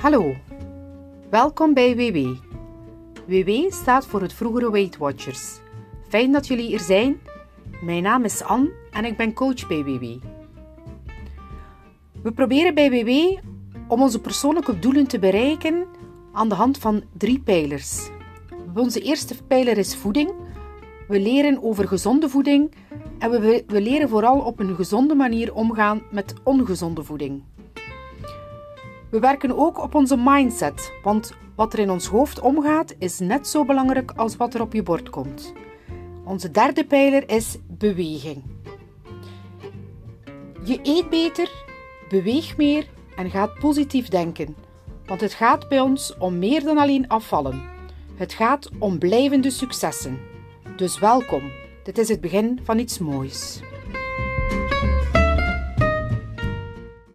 Hallo, welkom bij WW. WW staat voor het vroegere Weight Watchers. Fijn dat jullie er zijn. Mijn naam is Anne en ik ben coach bij WW. We proberen bij WW om onze persoonlijke doelen te bereiken aan de hand van drie pijlers. Onze eerste pijler is voeding. We leren over gezonde voeding en we, we leren vooral op een gezonde manier omgaan met ongezonde voeding. We werken ook op onze mindset, want wat er in ons hoofd omgaat is net zo belangrijk als wat er op je bord komt. Onze derde pijler is beweging. Je eet beter, beweeg meer en gaat positief denken, want het gaat bij ons om meer dan alleen afvallen. Het gaat om blijvende successen. Dus welkom, dit is het begin van iets moois.